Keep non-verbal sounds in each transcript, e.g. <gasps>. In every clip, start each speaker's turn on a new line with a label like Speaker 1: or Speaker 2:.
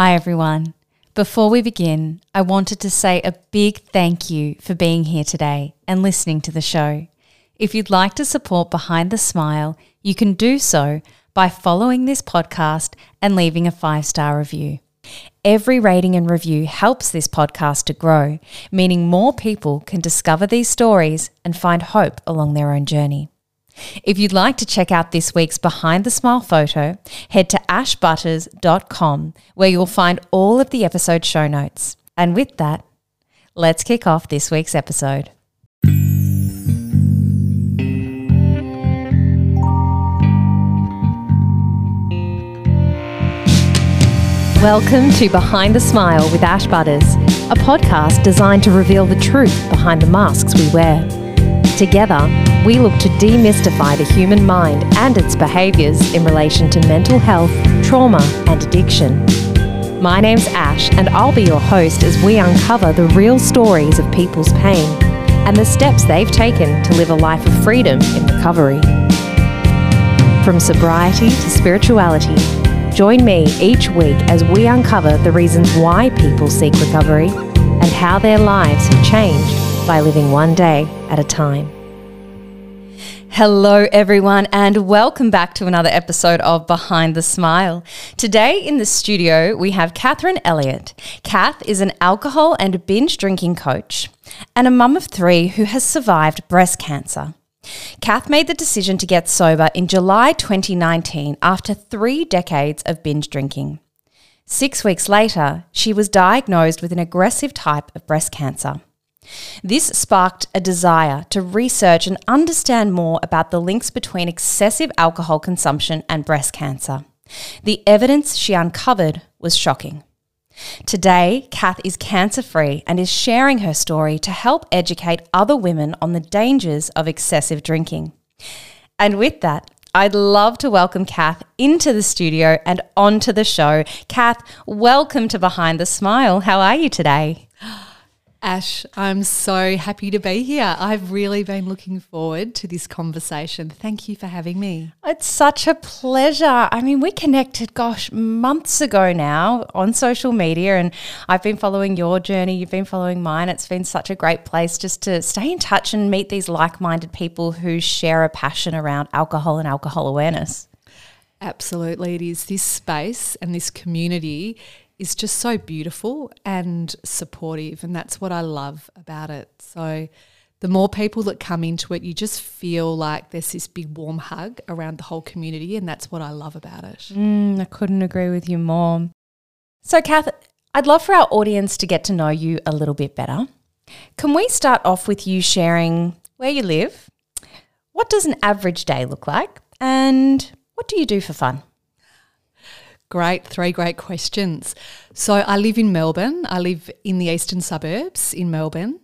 Speaker 1: Hi, everyone. Before we begin, I wanted to say a big thank you for being here today and listening to the show. If you'd like to support Behind the Smile, you can do so by following this podcast and leaving a five star review. Every rating and review helps this podcast to grow, meaning more people can discover these stories and find hope along their own journey. If you'd like to check out this week's Behind the Smile photo, head to ashbutters.com where you'll find all of the episode show notes. And with that, let's kick off this week's episode. Welcome to Behind the Smile with Ash Butters, a podcast designed to reveal the truth behind the masks we wear. Together, we look to demystify the human mind and its behaviours in relation to mental health, trauma, and addiction. My name's Ash, and I'll be your host as we uncover the real stories of people's pain and the steps they've taken to live a life of freedom in recovery. From sobriety to spirituality, join me each week as we uncover the reasons why people seek recovery and how their lives have changed by living one day at a time. Hello, everyone, and welcome back to another episode of Behind the Smile. Today in the studio, we have Catherine Elliott. Kath is an alcohol and binge drinking coach and a mum of three who has survived breast cancer. Kath made the decision to get sober in July 2019 after three decades of binge drinking. Six weeks later, she was diagnosed with an aggressive type of breast cancer. This sparked a desire to research and understand more about the links between excessive alcohol consumption and breast cancer. The evidence she uncovered was shocking. Today, Kath is cancer free and is sharing her story to help educate other women on the dangers of excessive drinking. And with that, I'd love to welcome Kath into the studio and onto the show. Kath, welcome to Behind the Smile. How are you today?
Speaker 2: Ash, I'm so happy to be here. I've really been looking forward to this conversation. Thank you for having me.
Speaker 1: It's such a pleasure. I mean, we connected, gosh, months ago now on social media, and I've been following your journey. You've been following mine. It's been such a great place just to stay in touch and meet these like minded people who share a passion around alcohol and alcohol awareness.
Speaker 2: Absolutely. It is this space and this community is just so beautiful and supportive. And that's what I love about it. So, the more people that come into it, you just feel like there's this big warm hug around the whole community. And that's what I love about it.
Speaker 1: Mm, I couldn't agree with you more. So, Kath, I'd love for our audience to get to know you a little bit better. Can we start off with you sharing where you live? What does an average day look like? And what do you do for fun?
Speaker 2: Great, three great questions. So I live in Melbourne. I live in the eastern suburbs in Melbourne.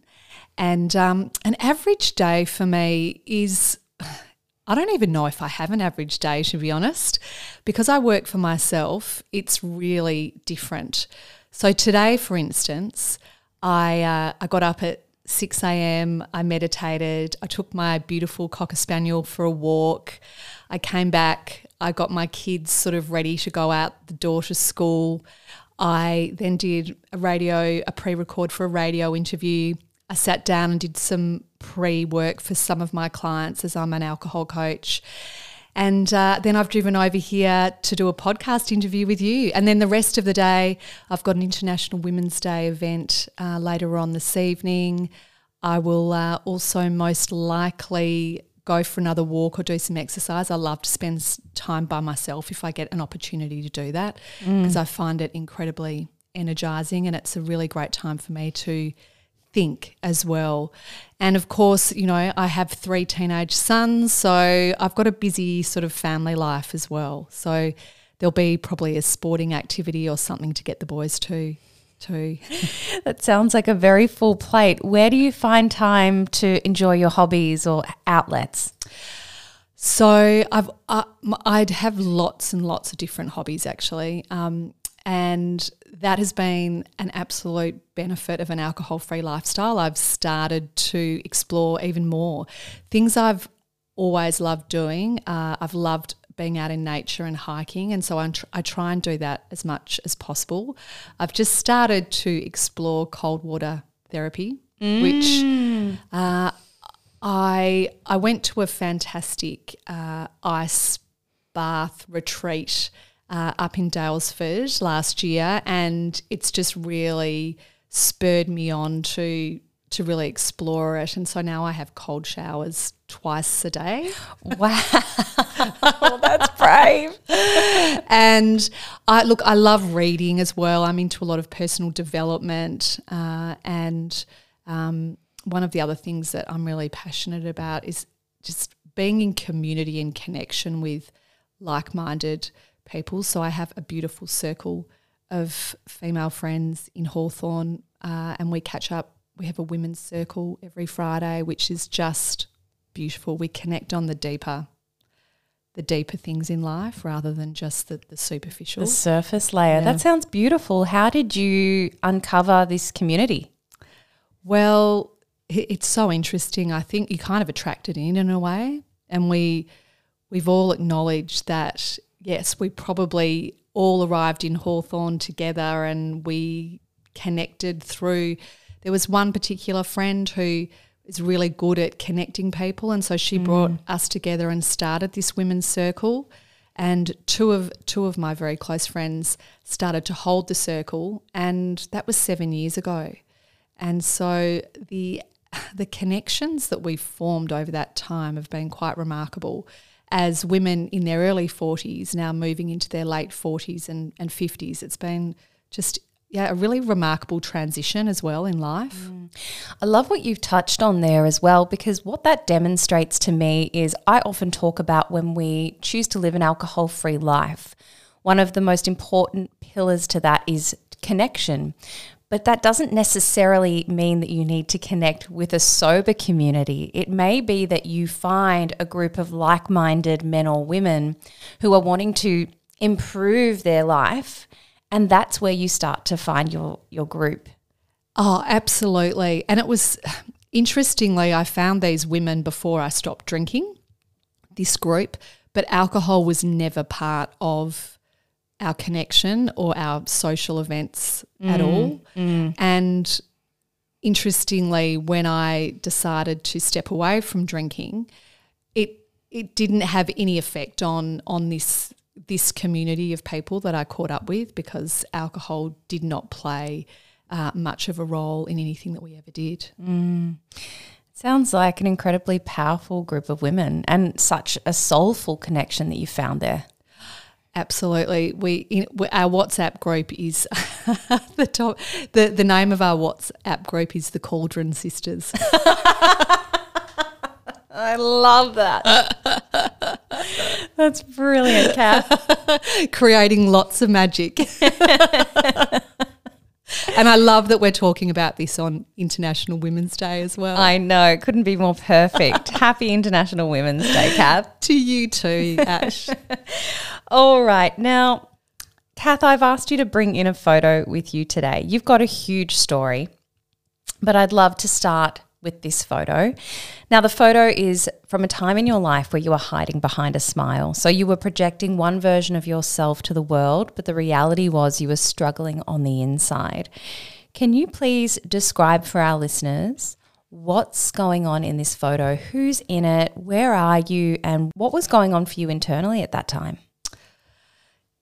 Speaker 2: And um, an average day for me is <sighs> I don't even know if I have an average day, to be honest. Because I work for myself, it's really different. So today, for instance, I, uh, I got up at 6 a.m., I meditated, I took my beautiful Cocker Spaniel for a walk. I came back, I got my kids sort of ready to go out the door to school. I then did a radio, a pre record for a radio interview. I sat down and did some pre work for some of my clients as I'm an alcohol coach. And uh, then I've driven over here to do a podcast interview with you. And then the rest of the day, I've got an International Women's Day event uh, later on this evening. I will uh, also most likely go for another walk or do some exercise. I love to spend time by myself if I get an opportunity to do that because mm. I find it incredibly energizing and it's a really great time for me to think as well. And of course, you know, I have three teenage sons, so I've got a busy sort of family life as well. So there'll be probably a sporting activity or something to get the boys to too.
Speaker 1: that sounds like a very full plate. Where do you find time to enjoy your hobbies or outlets?
Speaker 2: So I've uh, I'd have lots and lots of different hobbies actually, um, and that has been an absolute benefit of an alcohol-free lifestyle. I've started to explore even more things I've always loved doing. Uh, I've loved being out in nature and hiking, and so I, tr- I try and do that as much as possible. I've just started to explore cold water therapy, which uh, I I went to a fantastic uh, ice bath retreat uh, up in Daylesford last year, and it's just really spurred me on to to really explore it. And so now I have cold showers twice a day. <laughs>
Speaker 1: Wow. well, that's brave.
Speaker 2: and I look, I love reading as well. I'm into a lot of personal development, uh, and um, one of the other things that I'm really passionate about is just being in community and connection with like-minded people. So I have a beautiful circle of female friends in Hawthorn, uh, and we catch up. We have a women's circle every Friday, which is just beautiful. We connect on the deeper the deeper things in life rather than just the, the superficial.
Speaker 1: The surface layer.
Speaker 2: Yeah.
Speaker 1: That sounds beautiful. How did you uncover this community?
Speaker 2: Well, it's so interesting. I think you kind of attracted in in a way, and we we've all acknowledged that yes, we probably all arrived in Hawthorn together, and we connected through. There was one particular friend who is really good at connecting people, and so she brought mm. us together and started this women's circle. And two of two of my very close friends started to hold the circle, and that was seven years ago. And so the <sighs> the connections that we've formed over that time have been quite remarkable as women in their early 40s now moving into their late 40s and, and 50s. It's been just yeah, a really remarkable transition as well in life. Mm.
Speaker 1: I love what you've touched on there as well, because what that demonstrates to me is I often talk about when we choose to live an alcohol free life. One of the most important pillars to that is connection. But that doesn't necessarily mean that you need to connect with a sober community. It may be that you find a group of like minded men or women who are wanting to improve their life. And that's where you start to find your, your group.
Speaker 2: Oh, absolutely. And it was interestingly, I found these women before I stopped drinking, this group, but alcohol was never part of our connection or our social events at mm, all. Mm. And interestingly, when I decided to step away from drinking, it it didn't have any effect on on this this community of people that I caught up with because alcohol did not play uh, much of a role in anything that we ever did.
Speaker 1: Sounds like an incredibly powerful group of women and such a soulful connection that you found there.
Speaker 2: Absolutely, we in, we- our WhatsApp group is <laughs> the top. the The name of our WhatsApp group is the Cauldron Sisters. <laughs>
Speaker 1: I love that. <laughs> That's brilliant, Kath. <laughs>
Speaker 2: creating lots of magic. <laughs> and I love that we're talking about this on International Women's Day as well.
Speaker 1: I know, it couldn't be more perfect. Happy International Women's Day, Kath.
Speaker 2: to you too, Ash.
Speaker 1: All right. Now, Kath, I've asked you to bring in a photo with you today. You've got a huge story, but I'd love to start with this photo. Now, the photo is from a time in your life where you were hiding behind a smile. So you were projecting one version of yourself to the world, but the reality was you were struggling on the inside. Can you please describe for our listeners what's going on in this photo? Who's in it? Where are you? And what was going on for you internally at that time?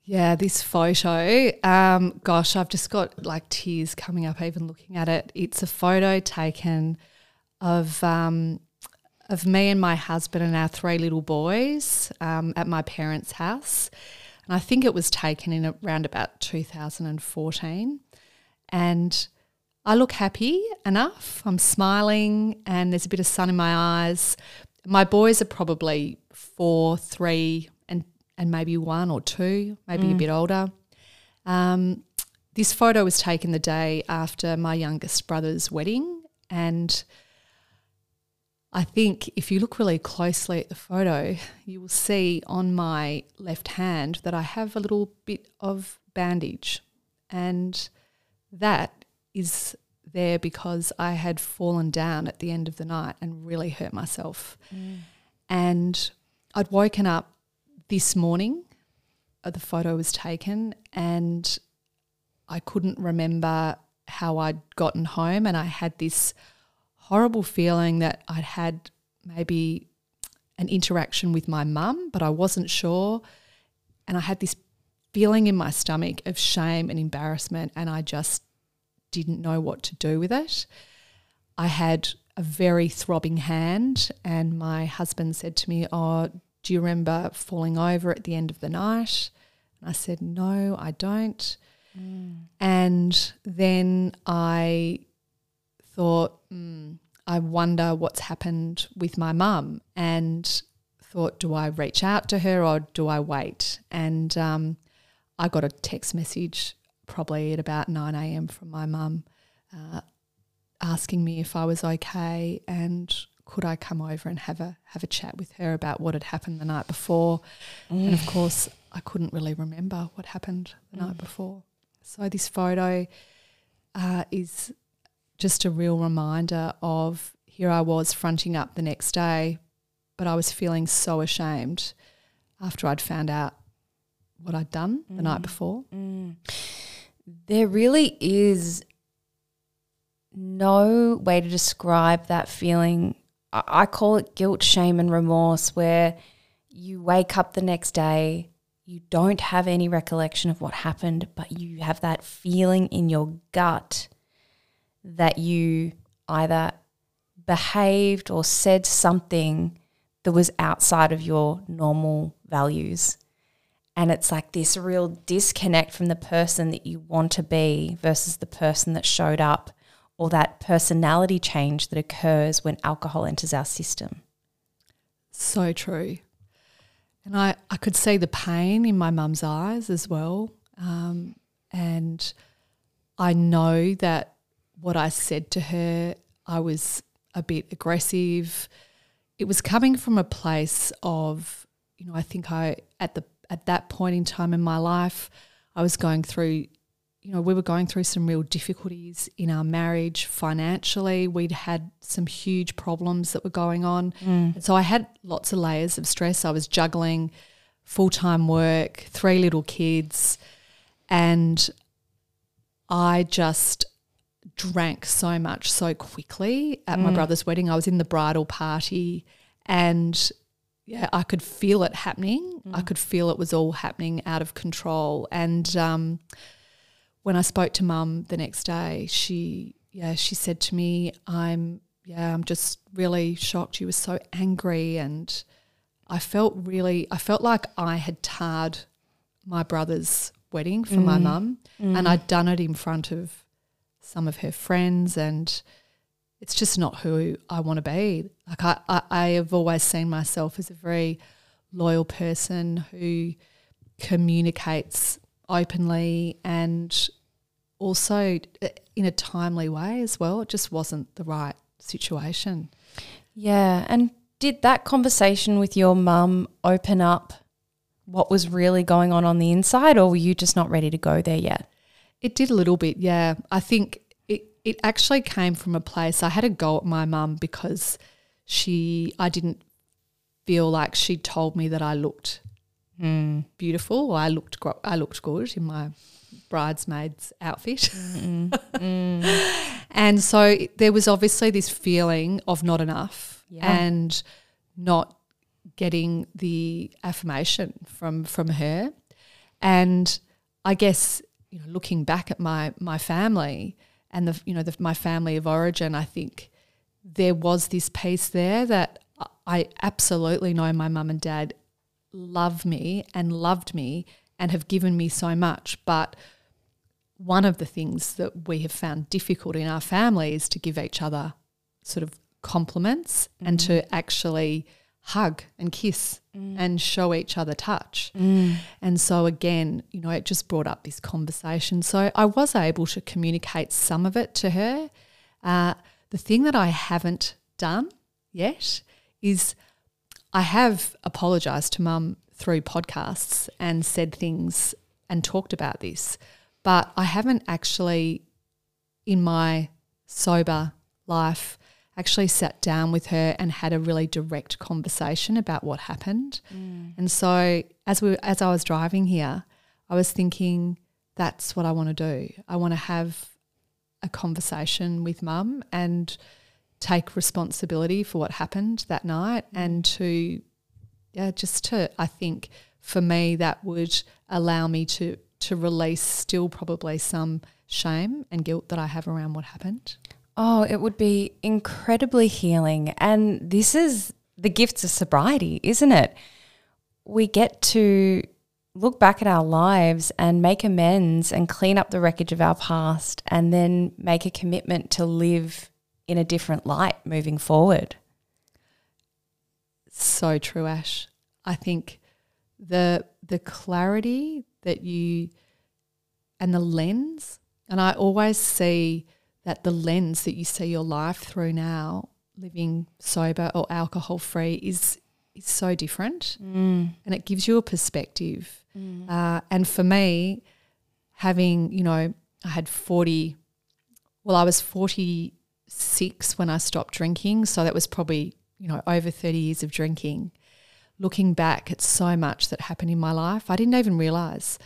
Speaker 2: Yeah, this photo, um, gosh, I've just got like tears coming up even looking at it. It's a photo taken of um, of me and my husband and our three little boys um, at my parents' house, and I think it was taken in around about 2014. And I look happy enough. I'm smiling, and there's a bit of sun in my eyes. My boys are probably four, three, and and maybe one or two, maybe a bit older. Um, this photo was taken the day after my youngest brother's wedding, and I think if you look really closely at the photo, you will see on my left hand that I have a little bit of bandage, and that is there because I had fallen down at the end of the night and really hurt myself. And I'd woken up this morning, uh, the photo was taken, and I couldn't remember how I'd gotten home, and I had this horrible feeling that I'd had maybe an interaction with my mum, but I wasn't sure. And I had this feeling in my stomach of shame and embarrassment, and I just didn't know what to do with it. I had a very throbbing hand, and my husband said to me, Oh, do you remember falling over at the end of the night? And I said, No, I don't. Mm. And then I thought, mm, I wonder what's happened with my mum. And thought, do I reach out to her or do I wait? And um, I got a text message probably at about 9 a.m. from my mum uh, asking me if I was okay and could I come over and have a have a chat with her about what had happened the night before. Mm. And of course, I couldn't really remember what happened the mm. night before. So this photo uh, is just a real reminder of here I was fronting up the next day, but I was feeling so ashamed after I'd found out what I'd done the night mm. before.
Speaker 1: Mm. There really is no way to describe that feeling. I, I call it guilt, shame, and remorse, where you wake up the next day, you don't have any recollection of what happened, but you have that feeling in your gut that you either behaved or said something that was outside of your normal values. And it's like this real disconnect from the person that you want to be versus the person that showed up or that personality change that occurs when alcohol enters our system.
Speaker 2: So true. And I, I could see the pain in my mum's eyes as well. Um, and I know that what I said to her, I was a bit aggressive. It was coming from a place of, you know, I think I at the at that point in time in my life, I was going through, you know, we were going through some real difficulties in our marriage financially. We'd had some huge problems that were going on. Mm. And so I had lots of layers of stress. I was juggling full time work, three little kids, and I just drank so much so quickly at mm. my brother's wedding. I was in the bridal party and yeah, I could feel it happening. Mm. I could feel it was all happening out of control. And um, when I spoke to mum the next day, she yeah, she said to me, I'm yeah, I'm just really shocked. She was so angry and I felt really I felt like I had tarred my brother's wedding for mm. my mum mm. and I'd done it in front of some of her friends and it's just not who I want to be. Like I, I, I have always seen myself as a very loyal person who communicates openly and also uh, in a timely way as well. It just wasn't the right situation.
Speaker 1: Yeah. And did that conversation with your mum open up what was really going on on the inside, or were you just not ready to go there yet?
Speaker 2: It did a little bit, yeah. I think it it actually came from a place I had a go at my mum because she I didn't feel like she told me that I looked mm. beautiful. I looked I looked good in my bridesmaid's outfit. <laughs> mm. and so there was obviously this feeling of not enough yeah. and not getting the affirmation from from her. And I guess you know, looking back at my my family and the you know the, my family of origin, I think there was this piece there that I absolutely know my mum and dad love me and loved me and have given me so much, but one of the things that we have found difficult in our family is to give each other sort of compliments mm-hmm. and to actually hug and kiss mm. and show each other touch. Mm. And so, again, you know, it just brought up this conversation. So I was able to communicate some of it to her. Uh, the thing that I haven't done yet is I have apologized to mum through podcasts and said things and talked about this, but I haven't actually, in my sober life, actually sat down with her and had a really direct conversation about what happened. Mm. And so as we as I was driving here, I was thinking that's what I want to do. I want to have a conversation with mum and take responsibility for what happened that night mm. and to yeah just to I think for me that would allow me to to release still probably some shame and guilt that I have around what happened.
Speaker 1: Oh, it would be incredibly healing. And this is the gifts of sobriety, isn't it? We get to look back at our lives and make amends and clean up the wreckage of our past and then make a commitment to live in a different light moving forward.
Speaker 2: So true, Ash. I think the the clarity that you and the lens, and I always see that the lens that you see your life through now, living sober or alcohol free, is is so different, mm. and it gives you a perspective. Mm. Uh, and for me, having you know, I had forty. Well, I was forty six when I stopped drinking, so that was probably you know over thirty years of drinking. Looking back at so much that happened in my life, I didn't even realize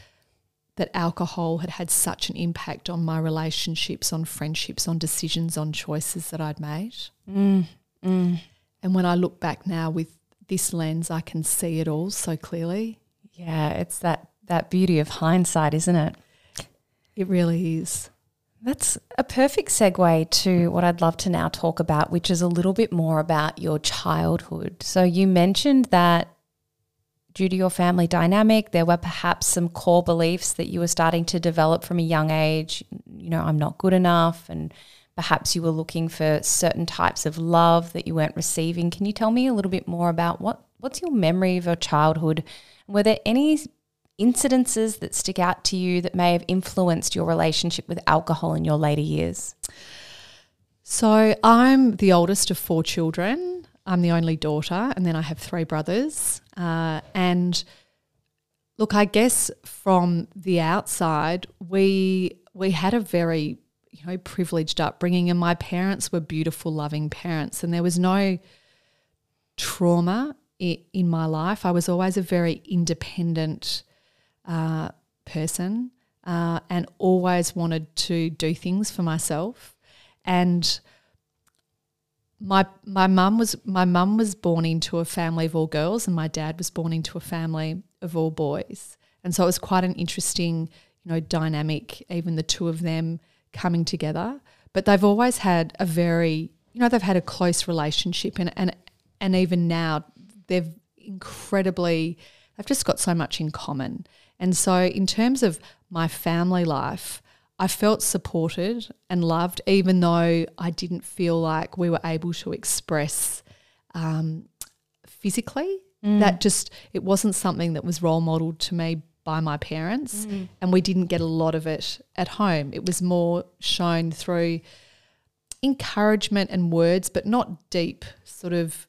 Speaker 2: that alcohol had had such an impact on my relationships, on friendships, on decisions, on choices that I'd made.
Speaker 1: Mm, mm.
Speaker 2: And when I look back now with this lens, I can see it all so clearly.
Speaker 1: Yeah, it's that that beauty of hindsight, isn't it?
Speaker 2: It really is.
Speaker 1: That's a perfect segue to what I'd love to now talk about, which is a little bit more about your childhood. So, you mentioned that due to your family dynamic, there were perhaps some core beliefs that you were starting to develop from a young age. You know, I'm not good enough, and perhaps you were looking for certain types of love that you weren't receiving. Can you tell me a little bit more about what what's your memory of your childhood? Were there any incidences that stick out to you that may have influenced your relationship with alcohol in your later years?
Speaker 2: So, I'm the oldest of four children. I'm the only daughter, and then I have three brothers. Uh, and look, I guess from the outside, we we had a very you know privileged upbringing, and my parents were beautiful, loving parents, and there was no trauma in, in my life. I was always a very independent uh, person uh, and always wanted to do things for myself. And my my mum was my mum was born into a family of all girls, and my dad was born into a family of all boys. And so it was quite an interesting, you know, dynamic. Even the two of them coming together, but they've always had a very, you know, they've had a close relationship, and and and even now they've incredibly, they've just got so much in common. And so, in terms of my family life, I felt supported and loved, even though I didn't feel like we were able to express um, physically. Mm. That just, it wasn't something that was role modeled to me by my parents. Mm. And we didn't get a lot of it at home. It was more shown through encouragement and words, but not deep, sort of,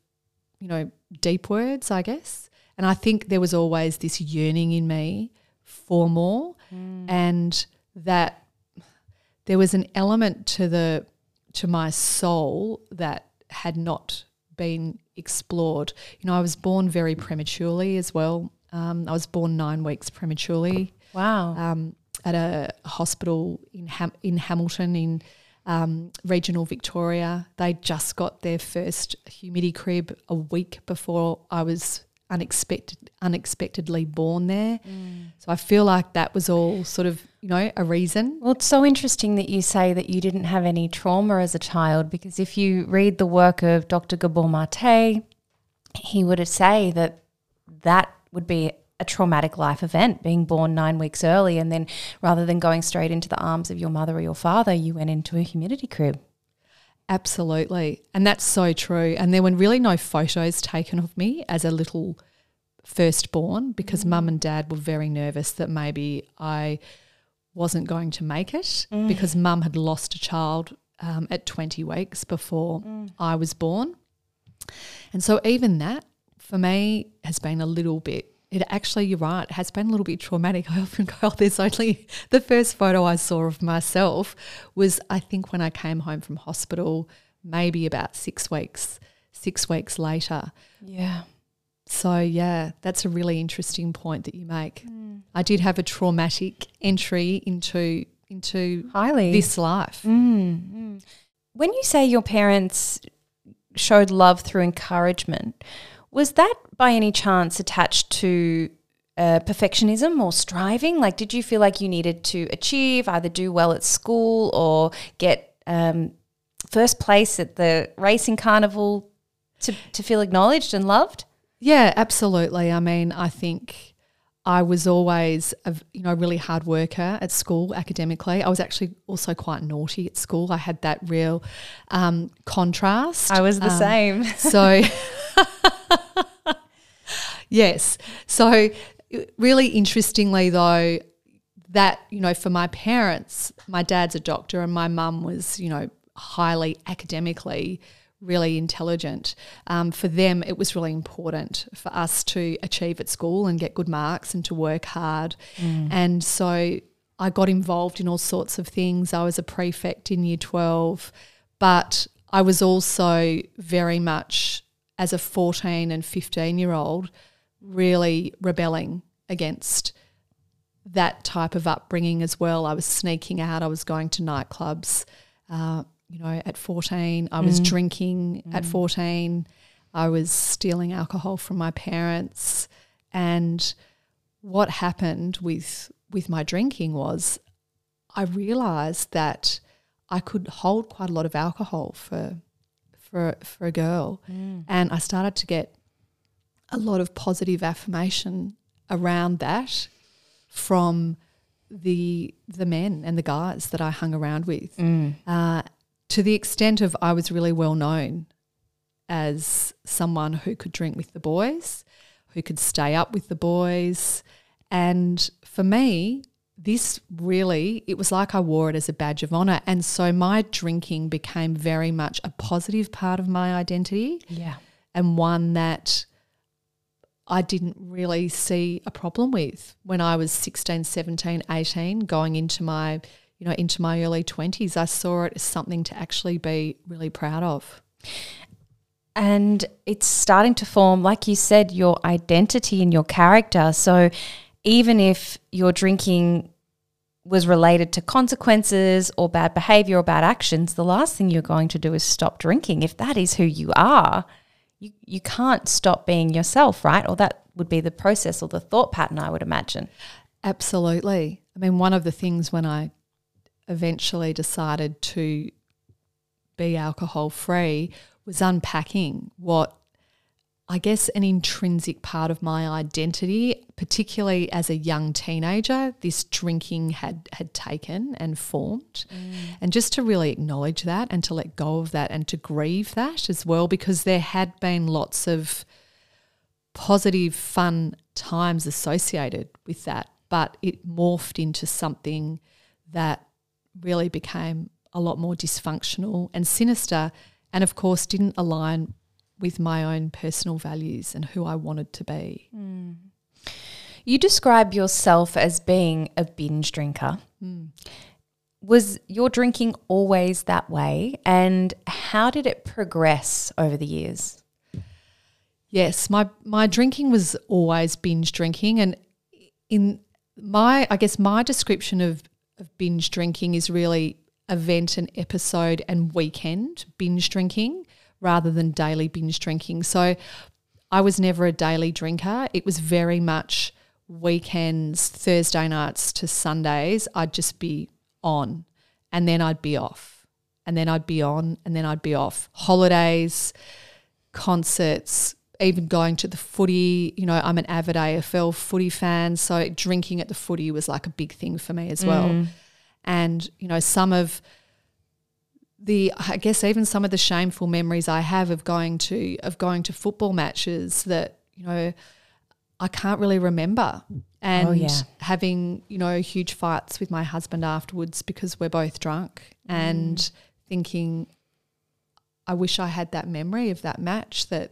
Speaker 2: you know, deep words, I guess. And I think there was always this yearning in me for more mm. and that there was an element to the to my soul that had not been explored. You know, I was born very prematurely as well. Um, I was born nine weeks prematurely.
Speaker 1: Wow.
Speaker 2: Um, at a hospital in Ham- in Hamilton in um, regional Victoria. They just got their first humidity crib a week before I was unexpected unexpectedly born there. Mm. So I feel like that was all sort of, you know, a reason.
Speaker 1: Well, it's so interesting that you say that you didn't have any trauma as a child because if you read the work of Dr. Gabor Mate, he would say that that would be a traumatic life event, being born nine weeks early, and then rather than going straight into the arms of your mother or your father, you went into a humidity crib.
Speaker 2: Absolutely. And that's so true. And there were really no photos taken of me as a little firstborn because mm. mum and dad were very nervous that maybe I wasn't going to make it mm. because mum had lost a child um, at 20 weeks before mm. I was born. And so even that for me has been a little bit it actually, you're right, has been a little bit traumatic. <laughs> I often go, oh, there's only <laughs> the first photo I saw of myself was, I think, when I came home from hospital, maybe about six weeks, six weeks later.
Speaker 1: Yeah.
Speaker 2: So yeah, that's a really interesting point that you make. Hmm. I did have a traumatic entry into into
Speaker 1: Highly.
Speaker 2: this life. Hmm, hmm.
Speaker 1: When you say your parents showed love through encouragement, was that by any chance attached to uh, perfectionism or striving? Like, did you feel like you needed to achieve, either do well at school or get um, first place at the racing carnival to, to feel acknowledged and loved?
Speaker 2: Yeah, absolutely. I mean, I think I was always a you know really hard worker at school academically. I was actually also quite naughty at school. I had that real um, contrast.
Speaker 1: I was the
Speaker 2: Um,
Speaker 1: same. <laughs>
Speaker 2: So, yes. So, really interestingly, though, that, you know, for my parents, my dad's a doctor and my mum was, you know, highly academically really intelligent. Um, for them, it was really important for us to achieve at school and get good marks and to work hard. And so I got involved in all sorts of things. I was a prefect in year 12, but I was also very much, as a 14 and 15 year old, really rebelling against that type of upbringing as well. I was sneaking out, I was going to nightclubs. Uh, you know, at 14, I was mm. drinking at mm. 14, I was stealing alcohol from my parents. And what happened with with my drinking was I realized that I could hold quite a lot of alcohol for for for a girl, mm. and I started to get a lot of positive affirmation around that from the the men and the guys that I hung around with, uh, to the extent of I was really well known as someone who could drink with the boys, who could stay up with the boys, and for me, this really it was like I wore it as a badge of honor, and so my drinking became very much a positive part of my identity.
Speaker 1: Yeah.
Speaker 2: and one that I didn't really see a problem with. When I was 16, 17, 18 going into my you know into my early 20s I saw it as something to actually be really proud of.
Speaker 1: and it's starting to form, like you said, your identity and your character. So even if your drinking was related to consequences or bad behavior or bad actions, the last thing you're going to do is stop drinking. If that is who you are, you, you can't stop being yourself, right? Or that would be the process or the thought pattern, I would imagine.
Speaker 2: Absolutely. I mean one of the things when I eventually decided to be alcohol free was unpacking what I guess an intrinsic part of my identity, particularly as a young teenager, this drinking had had taken and formed. Mm. And just to really acknowledge that and to let go of that and to grieve that as well, because there had been lots of positive, fun times associated with that, but it morphed into something that really became a lot more dysfunctional and sinister, and of course, didn't align with my own personal values and who I wanted to be. Mm.
Speaker 1: You describe yourself as being a binge drinker. Mm. Was your drinking always that way? And how did it progress over the years?
Speaker 2: Yes, my my drinking was always binge drinking, and in my I guess my description of, of binge drinking is really event and episode and weekend binge drinking rather than daily binge drinking. So I was never a daily drinker. It was very much weekends, Thursday nights to Sundays. I'd just be on, and then I'd be off, and then I'd be on, and then I'd be off. Holidays concerts, even going to the footy. You know, I'm an avid AFL footy fan, so drinking at the footy was like a big thing for me as well. Mm. And, you know, some of the I guess even some of the shameful memories I have of going to of going to football matches that, you know, I can't really remember. Oh, and
Speaker 1: yeah.
Speaker 2: having, you know, huge fights with my husband afterwards because we're both drunk and mm. thinking I wish I had that memory of that match that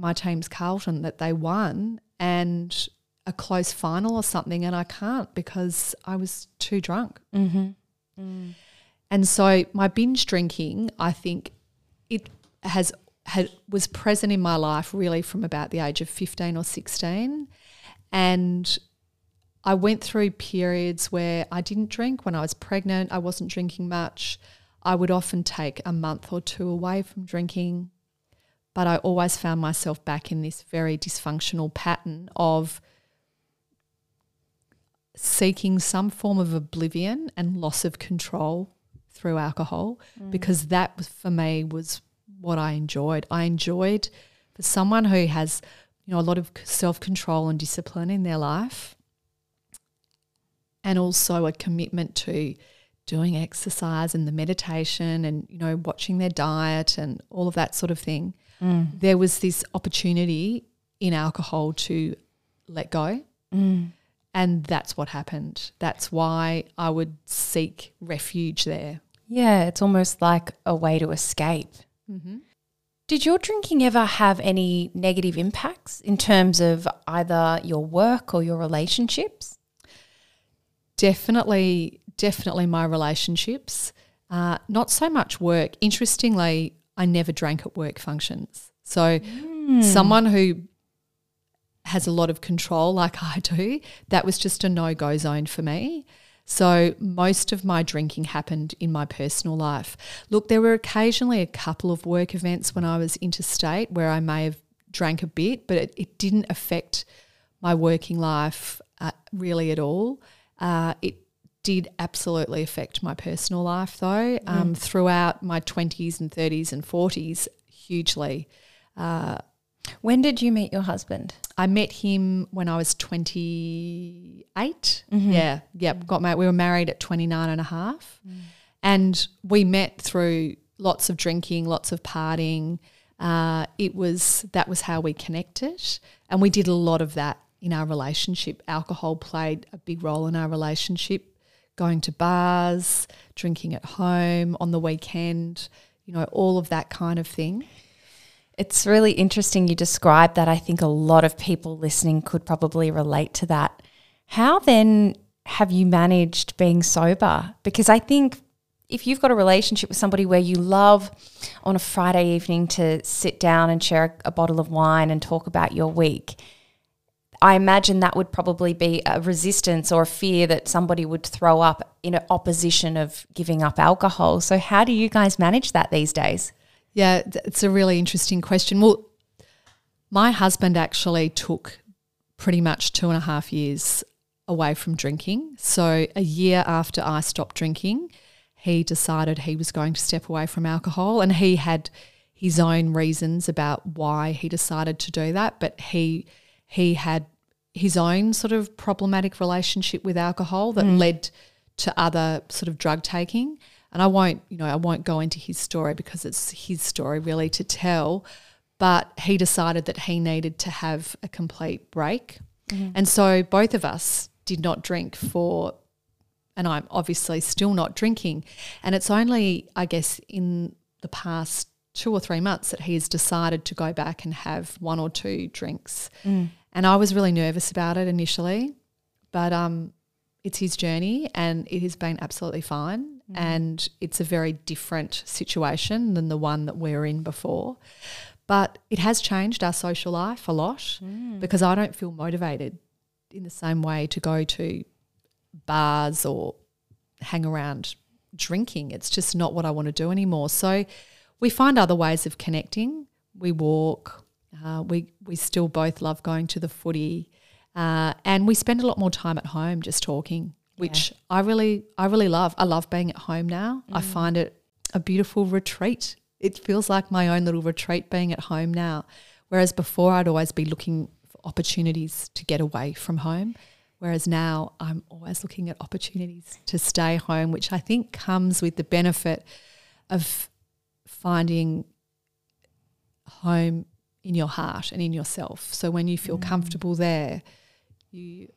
Speaker 2: my team's Carlton that they won and a close final or something, and I can't because I was too drunk. Mm-hmm. Mm. And so my binge drinking, I think, it has had was present in my life really from about the age of 15 or 16 and I went through periods where I didn't drink when I was pregnant. I wasn't drinking much. I would often take a month or two away from drinking but I always found myself back in this very dysfunctional pattern of seeking some form of oblivion and loss of control through alcohol mm. because that was for me was what I enjoyed. I enjoyed for someone who has you know a lot of self-control and discipline in their life and also a commitment to doing exercise and the meditation and you know watching their diet and all of that sort of thing. Mm. There was this opportunity in alcohol to let go. Mm. And that's what happened. That's why I would seek refuge there.
Speaker 1: Yeah, it's almost like a way to escape. Mm-hmm. Did your drinking ever have any negative impacts in terms of either your work or your relationships?
Speaker 2: Definitely, definitely my relationships. Uh, not so much work. Interestingly, I never drank at work functions. So, mm. someone who has a lot of control like <laughs> I do, that was just a no go zone for me. So most of my drinking happened in my personal life. Look, there were occasionally a couple of work events when I was interstate where I may have drank a bit, but it, it didn't affect my working life uh, really at all. Uh, it did absolutely affect my personal life though. Um, mm. Throughout my 20s and 30s and 40s, hugely. Uh,
Speaker 1: when did you meet your husband?
Speaker 2: I met him when I was 28. Mm-hmm. Yeah, yep, got married. We were married at 29 and a half. Mm. And we met through lots of drinking, lots of partying. Uh, it was that was how we connected, and we did a lot of that in our relationship. Alcohol played a big role in our relationship. Going to bars, drinking at home on the weekend, you know, all of that kind of thing.
Speaker 1: It's really interesting you described that. I think a lot of people listening could probably relate to that. How then have you managed being sober? Because I think if you've got a relationship with somebody where you love on a Friday evening to sit down and share a, a bottle of wine and talk about your week, I imagine that would probably be a resistance or a fear that somebody would throw up in opposition of giving up alcohol. So, how do you guys manage that these days?
Speaker 2: Yeah, it's a really interesting question. Well, my husband actually took pretty much two and a half years away from drinking. So, a year after I stopped drinking, he decided he was going to step away from alcohol and he had his own reasons about why he decided to do that, but he he had his own sort of problematic relationship with alcohol that mm. led to other sort of drug taking and I won't, you know, I won't go into his story because it's his story really to tell. But he decided that he needed to have a complete break. Mm-hmm. And so both of us did not drink for, and I'm obviously still not drinking. And it's only, I guess, in the past two or three months that he has decided to go back and have one or two drinks. Mm. And I was really nervous about it initially, but um, it's his journey and it has been absolutely fine. Mm. And it's a very different situation than the one that we are in before. But it has changed our social life a lot mm. because I don't feel motivated in the same way to go to bars or hang around drinking. It's just not what I want to do anymore. So we find other ways of connecting. We walk. Uh, we we still both love going to the footy, uh, and we spend a lot more time at home just talking which yeah. I really I really love. I love being at home now. Mm. I find it a beautiful retreat. It feels like my own little retreat being at home now. Whereas before I'd always be looking for opportunities to get away from home. Whereas now I'm always looking at opportunities to stay home, which I think comes with the benefit of finding home in your heart and in yourself. So when you feel mm. comfortable there, you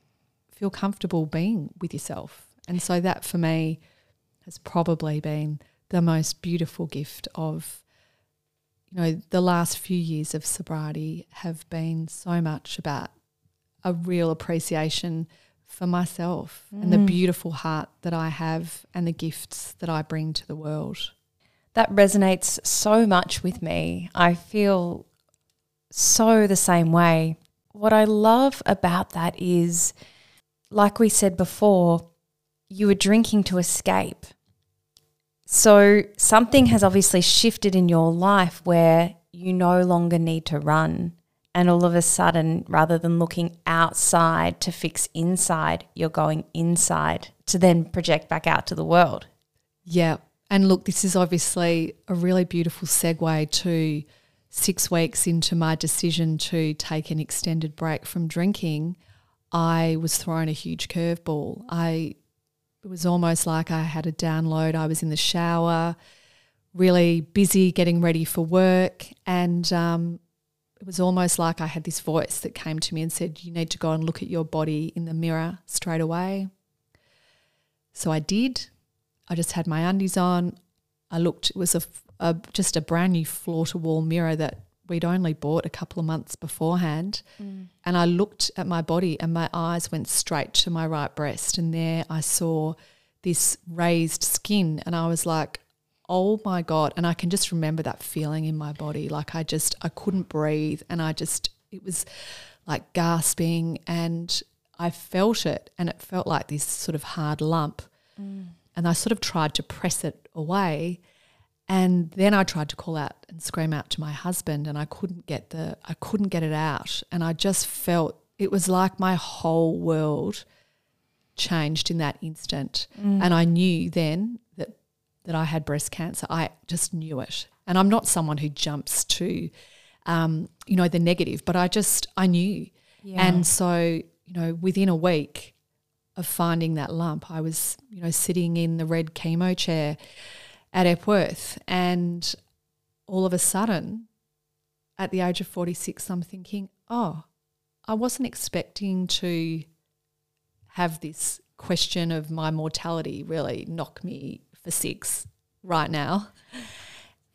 Speaker 2: feel comfortable being with yourself. And so that for me has probably been the most beautiful gift of you know the last few years of sobriety have been so much about a real appreciation for myself mm. and the mm. beautiful heart that I have and the gifts that I bring to the world.
Speaker 1: That resonates so much with me. I feel so the same way. What I love about that is, like we said before, you were drinking to escape. So something has obviously shifted in your life where you no longer need to run. And all of a sudden, rather than looking outside to fix inside, you're going inside to then project back out to the world.
Speaker 2: Yeah. And look, this is obviously a really beautiful segue to six weeks into my decision to take an extended break from drinking. I was thrown a huge curveball. I it was almost like I had a download. I was in the shower, really busy getting ready for work, and um, it was almost like I had this voice that came to me and said, "You need to go and look at your body in the mirror straight away." So I did. I just had my undies on. I looked. It was a, a just a brand new floor to wall mirror that we'd only bought a couple of months beforehand. Mm. And I looked at my body and my eyes went straight to my right breast. And there I saw this raised skin. And I was like, oh my God. And I can just remember that feeling in my body. Like I just, I couldn't breathe. And I just, it was like gasping. And I felt it. And it felt like this sort of hard lump. Mm. And I sort of tried to press it away. And then I tried to call out and scream out to my husband and I couldn't get the I couldn't get it out and I just felt it was like my whole world changed in that instant. Mm. And I knew then that that I had breast cancer. I just knew it. And I'm not someone who jumps to um, you know, the negative, but I just I knew. Yeah. And so, you know, within a week of finding that lump, I was, you know, sitting in the red chemo chair at Epworth. And all of a sudden, at the age of 46, I'm thinking, oh, I wasn't expecting to have this question of my mortality really knock me for six right now.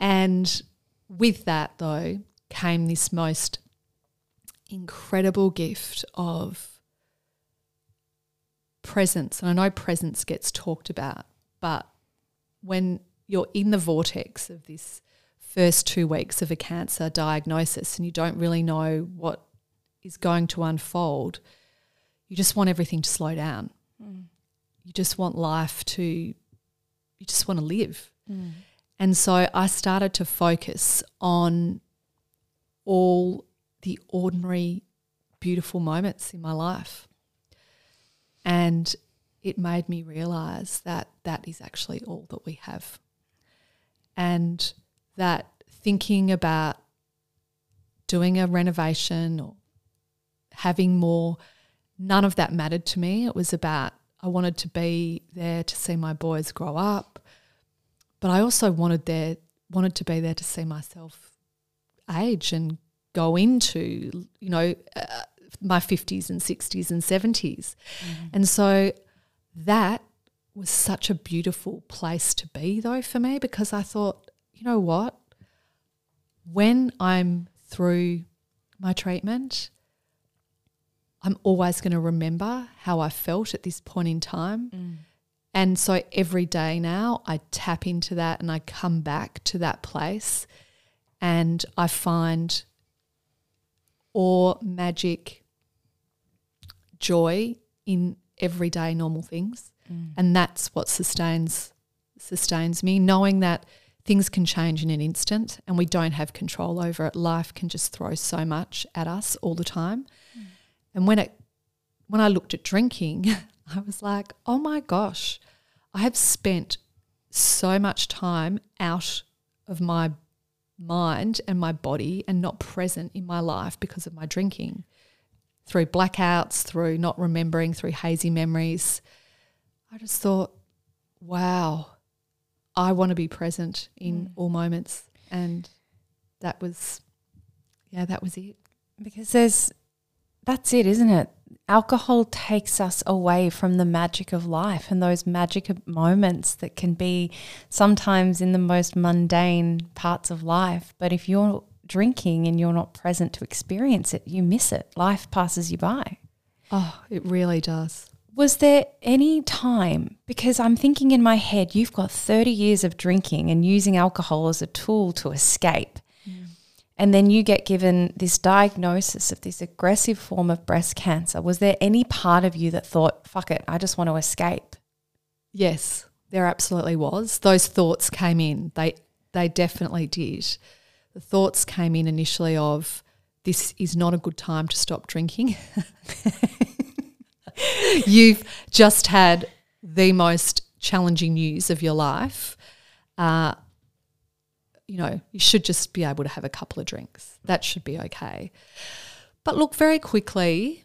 Speaker 2: And with that, though, came this most incredible gift of presence. And I know presence gets talked about, but when you're in the vortex of this first two weeks of a cancer diagnosis and you don't really know what is going to unfold, you just want everything to slow down. Mm. You just want life to, you just want to live. Mm. And so I started to focus on all the ordinary, beautiful moments in my life. And it made me realize that that is actually all that we have and that thinking about doing a renovation or having more, none of that mattered to me. It was about I wanted to be there to see my boys grow up, but I also wanted there wanted to be there to see myself age and go into you know uh, my 50s and 60s and 70s. Mm. And so that was such a beautiful place to be, though, for me, because I thought, you know what? When I'm through my treatment, I'm always going to remember how I felt at this point in time. Mm. And so every day now, I tap into that and I come back to that place and I find awe, magic, joy in everyday normal things. Mm. And that's what sustains sustains me, knowing that things can change in an instant and we don't have control over it. Life can just throw so much at us all the time. Mm. And when it when I looked at drinking, <laughs> I was like, "Oh my gosh, I have spent so much time out of my mind and my body and not present in my life because of my drinking through blackouts, through not remembering, through hazy memories. I just thought, wow, I want to be present in mm. all moments. And that was, yeah, that was it.
Speaker 1: Because there's, that's it, isn't it? Alcohol takes us away from the magic of life and those magic moments that can be sometimes in the most mundane parts of life. But if you're drinking and you're not present to experience it, you miss it. Life passes you by.
Speaker 2: Oh, it really does.
Speaker 1: Was there any time, because I'm thinking in my head, you've got 30 years of drinking and using alcohol as a tool to escape. Mm. And then you get given this diagnosis of this aggressive form of breast cancer. Was there any part of you that thought, fuck it, I just want to escape?
Speaker 2: Yes, there absolutely was. Those thoughts came in. They they definitely did. The thoughts came in initially of this is not a good time to stop drinking. <laughs> <laughs> You've just had the most challenging news of your life. Uh, you know, you should just be able to have a couple of drinks. That should be okay. But look, very quickly,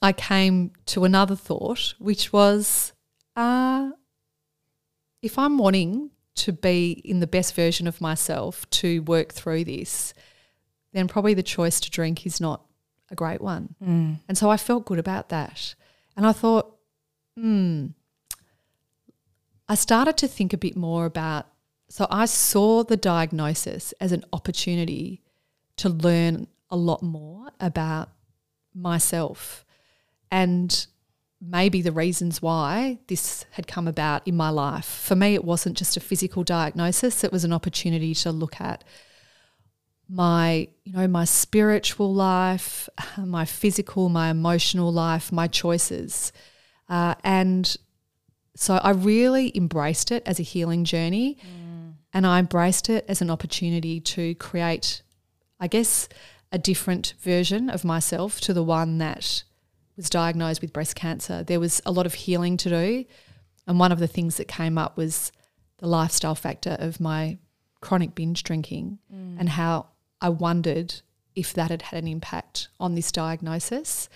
Speaker 2: I came to another thought, which was uh, if I'm wanting to be in the best version of myself to work through this, then probably the choice to drink is not a great one.
Speaker 1: Mm.
Speaker 2: And so I felt good about that. And I thought, hmm, I started to think a bit more about so I saw the diagnosis as an opportunity to learn a lot more about myself and maybe the reasons why this had come about in my life. For me, it wasn't just a physical diagnosis, it was an opportunity to look at my you know my spiritual life <laughs> my physical my emotional life my choices uh, and so i really embraced it as a healing journey and I embraced it as an opportunity to create, I guess, a different version of myself to the one that was diagnosed with breast cancer. There was a lot of healing to do. And one of the things that came up was the lifestyle factor of my chronic binge drinking mm. and how I wondered if that had had an impact on this diagnosis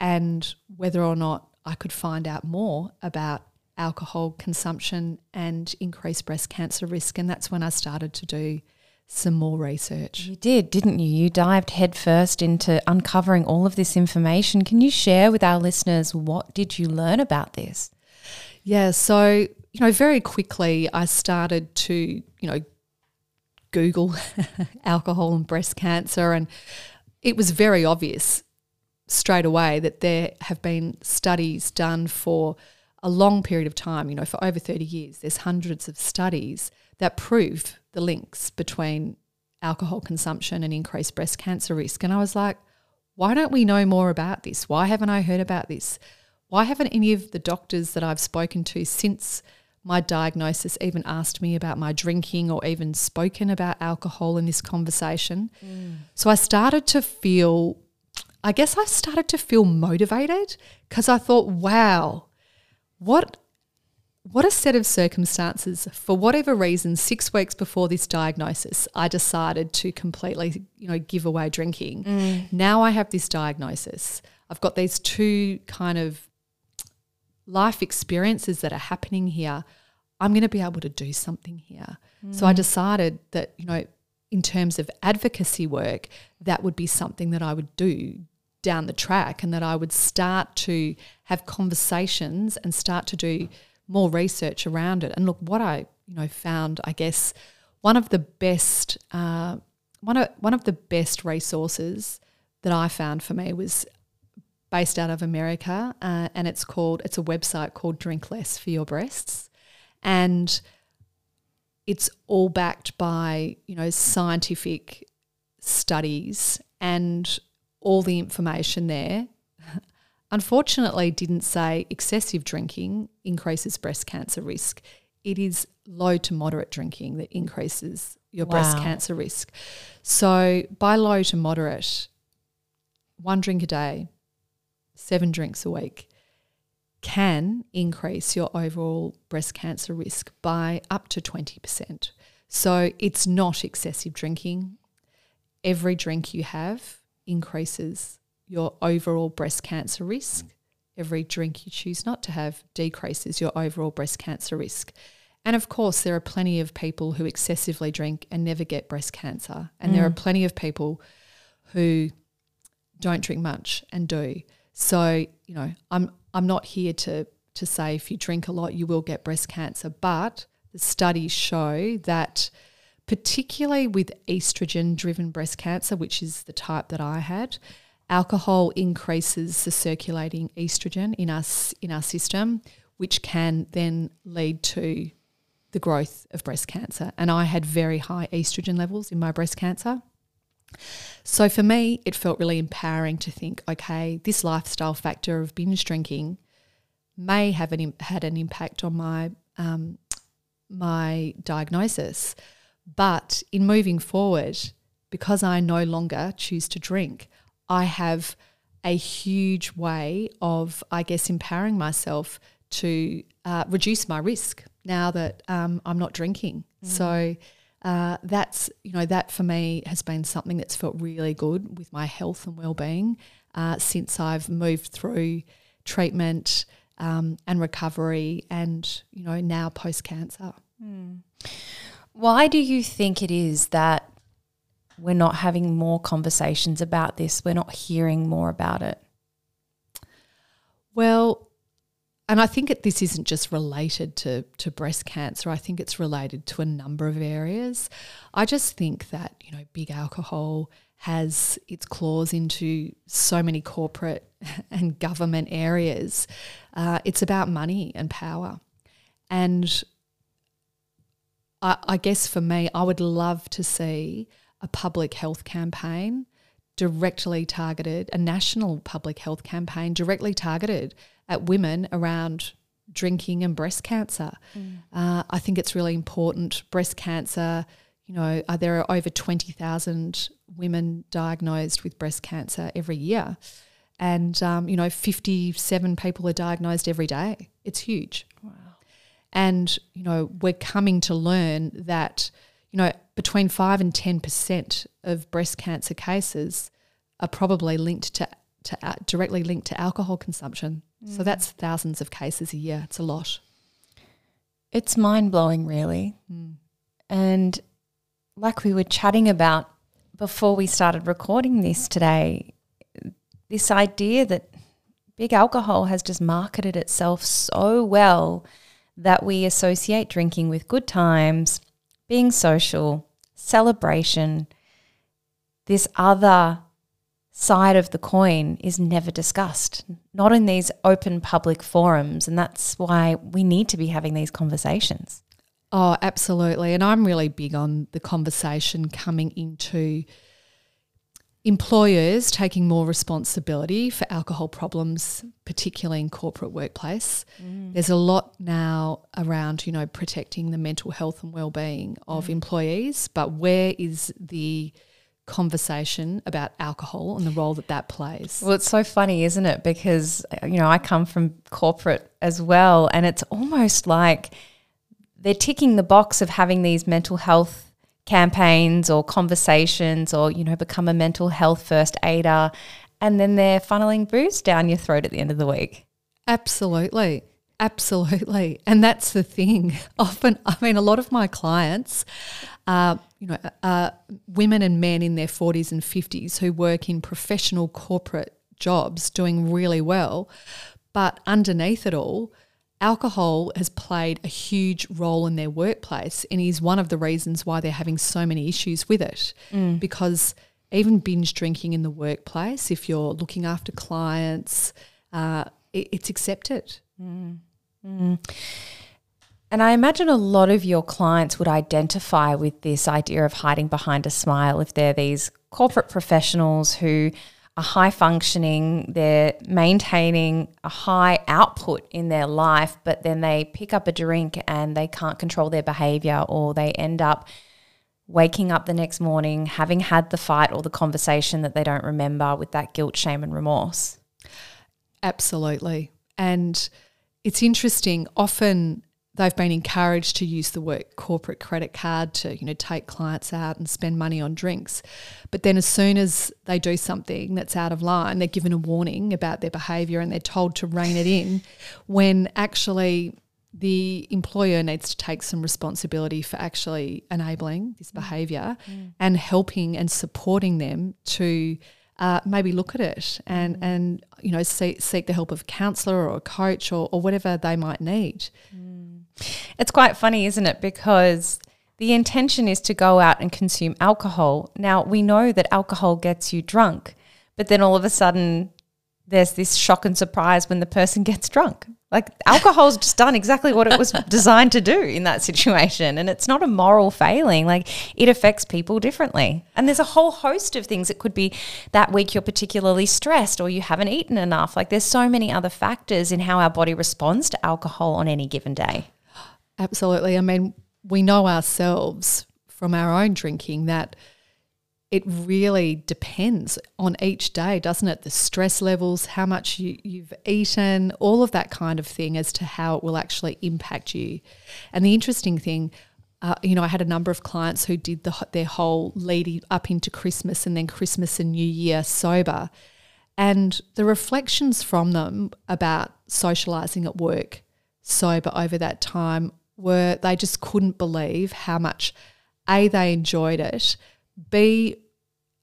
Speaker 2: and whether or not I could find out more about alcohol consumption and increased breast cancer risk. And that's when I started to do some more research.
Speaker 1: You did, didn't you? You dived headfirst into uncovering all of this information. Can you share with our listeners what did you learn about this?
Speaker 2: Yeah, so you know, very quickly I started to, you know, Google <laughs> alcohol and breast cancer and it was very obvious straight away that there have been studies done for a long period of time, you know, for over 30 years, there's hundreds of studies that prove the links between alcohol consumption and increased breast cancer risk. And I was like, why don't we know more about this? Why haven't I heard about this? Why haven't any of the doctors that I've spoken to since my diagnosis even asked me about my drinking or even spoken about alcohol in this conversation? Mm. So I started to feel, I guess I started to feel motivated because I thought, wow, what what a set of circumstances. For whatever reason, six weeks before this diagnosis, I decided to completely, you know, give away drinking. Mm. Now I have this diagnosis. I've got these two kind of life experiences that are happening here. I'm going to be able to do something here. Mm. So I mm. decided that, you know, in terms of advocacy work, that would be something that I would do down the track and that I would start to have conversations and start to do more research around it. And look, what I you know found, I guess, one of the best uh, one of one of the best resources that I found for me was based out of America, uh, and it's called it's a website called Drink Less for Your Breasts, and it's all backed by you know scientific studies and all the information there. <laughs> Unfortunately, didn't say excessive drinking increases breast cancer risk. It is low to moderate drinking that increases your wow. breast cancer risk. So, by low to moderate, one drink a day, seven drinks a week can increase your overall breast cancer risk by up to 20%. So, it's not excessive drinking. Every drink you have increases your overall breast cancer risk. Every drink you choose not to have decreases your overall breast cancer risk. And of course, there are plenty of people who excessively drink and never get breast cancer. And mm. there are plenty of people who don't drink much and do. So, you know, I'm I'm not here to to say if you drink a lot you will get breast cancer, but the studies show that particularly with estrogen driven breast cancer, which is the type that I had, alcohol increases the circulating estrogen in us in our system, which can then lead to the growth of breast cancer. And I had very high estrogen levels in my breast cancer. So for me, it felt really empowering to think, okay, this lifestyle factor of binge drinking may have an, had an impact on my um, my diagnosis, but in moving forward, because I no longer choose to drink, I have a huge way of, I guess, empowering myself to uh, reduce my risk now that um, I'm not drinking. Mm. So uh, that's you know that for me has been something that's felt really good with my health and well-being uh, since I've moved through treatment um, and recovery, and you know now post cancer. Mm.
Speaker 1: Why do you think it is that we're not having more conversations about this? We're not hearing more about it.
Speaker 2: Well, and I think this isn't just related to, to breast cancer. I think it's related to a number of areas. I just think that, you know, big alcohol has its claws into so many corporate <laughs> and government areas. Uh, it's about money and power. And I, I guess for me, I would love to see a public health campaign directly targeted, a national public health campaign directly targeted at women around drinking and breast cancer. Mm. Uh, I think it's really important. Breast cancer, you know, uh, there are over 20,000 women diagnosed with breast cancer every year. And, um, you know, 57 people are diagnosed every day. It's huge. Wow. And, you know, we're coming to learn that, you know, between 5 and 10% of breast cancer cases are probably linked to, to uh, directly linked to alcohol consumption. So that's thousands of cases a year. It's a lot.
Speaker 1: It's mind blowing, really. Mm. And like we were chatting about before we started recording this today, this idea that big alcohol has just marketed itself so well that we associate drinking with good times, being social, celebration, this other side of the coin is never discussed, not in these open public forums. And that's why we need to be having these conversations.
Speaker 2: Oh, absolutely. And I'm really big on the conversation coming into employers taking more responsibility for alcohol problems, particularly in corporate workplace. Mm. There's a lot now around, you know, protecting the mental health and well-being of mm. employees, but where is the conversation about alcohol and the role that that plays.
Speaker 1: Well, it's so funny, isn't it? Because, you know, I come from corporate as well, and it's almost like they're ticking the box of having these mental health campaigns or conversations or, you know, become a mental health first aider, and then they're funneling booze down your throat at the end of the week.
Speaker 2: Absolutely. Absolutely. And that's the thing. <laughs> Often, I mean, a lot of my clients are, you know, are women and men in their 40s and 50s who work in professional corporate jobs doing really well. But underneath it all, alcohol has played a huge role in their workplace and is one of the reasons why they're having so many issues with it. Mm. Because even binge drinking in the workplace, if you're looking after clients, uh, it, it's accepted. Mm. Mm.
Speaker 1: And I imagine a lot of your clients would identify with this idea of hiding behind a smile if they're these corporate professionals who are high functioning, they're maintaining a high output in their life, but then they pick up a drink and they can't control their behavior or they end up waking up the next morning having had the fight or the conversation that they don't remember with that guilt, shame, and remorse.
Speaker 2: Absolutely. And it's interesting. Often they've been encouraged to use the word corporate credit card to you know take clients out and spend money on drinks but then as soon as they do something that's out of line they're given a warning about their behavior and they're told to rein it in when actually the employer needs to take some responsibility for actually enabling this behavior mm. and helping and supporting them to uh, maybe look at it and mm. and you know seek, seek the help of a counsellor or a coach or, or whatever they might need.
Speaker 1: Mm. It's quite funny, isn't it? Because the intention is to go out and consume alcohol. Now we know that alcohol gets you drunk, but then all of a sudden there's this shock and surprise when the person <laughs> gets drunk. Like alcohol's just done exactly what it was <laughs> designed to do in that situation. And it's not a moral failing. Like it affects people differently. And there's a whole host of things. It could be that week you're particularly stressed or you haven't eaten enough. Like there's so many other factors in how our body responds to alcohol on any given day.
Speaker 2: Absolutely. I mean, we know ourselves from our own drinking that it really depends on each day, doesn't it? The stress levels, how much you, you've eaten, all of that kind of thing as to how it will actually impact you. And the interesting thing, uh, you know, I had a number of clients who did the, their whole leading up into Christmas and then Christmas and New Year sober. And the reflections from them about socializing at work sober over that time were they just couldn't believe how much A, they enjoyed it B,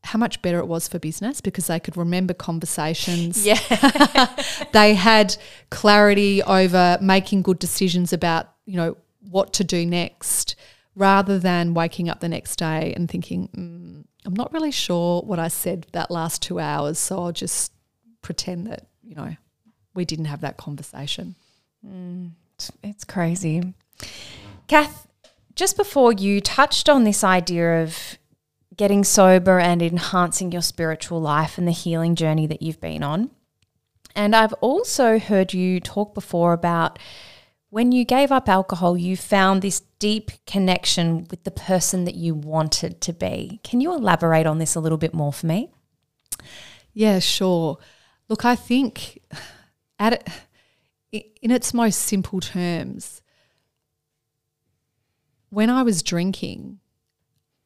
Speaker 2: how much better it was for business because they could remember conversations.
Speaker 1: Yeah. <laughs>
Speaker 2: they had clarity over making good decisions about, you know, what to do next rather than waking up the next day and thinking, mm, I'm not really sure what I said that last two hours, so I'll just pretend that, you know, we didn't have that conversation.
Speaker 1: Mm, it's crazy. Kath, just before you touched on this idea of getting sober and enhancing your spiritual life and the healing journey that you've been on. And I've also heard you talk before about when you gave up alcohol, you found this deep connection with the person that you wanted to be. Can you elaborate on this a little bit more for me?
Speaker 2: Yeah, sure. Look, I think at it, in its most simple terms, when I was drinking,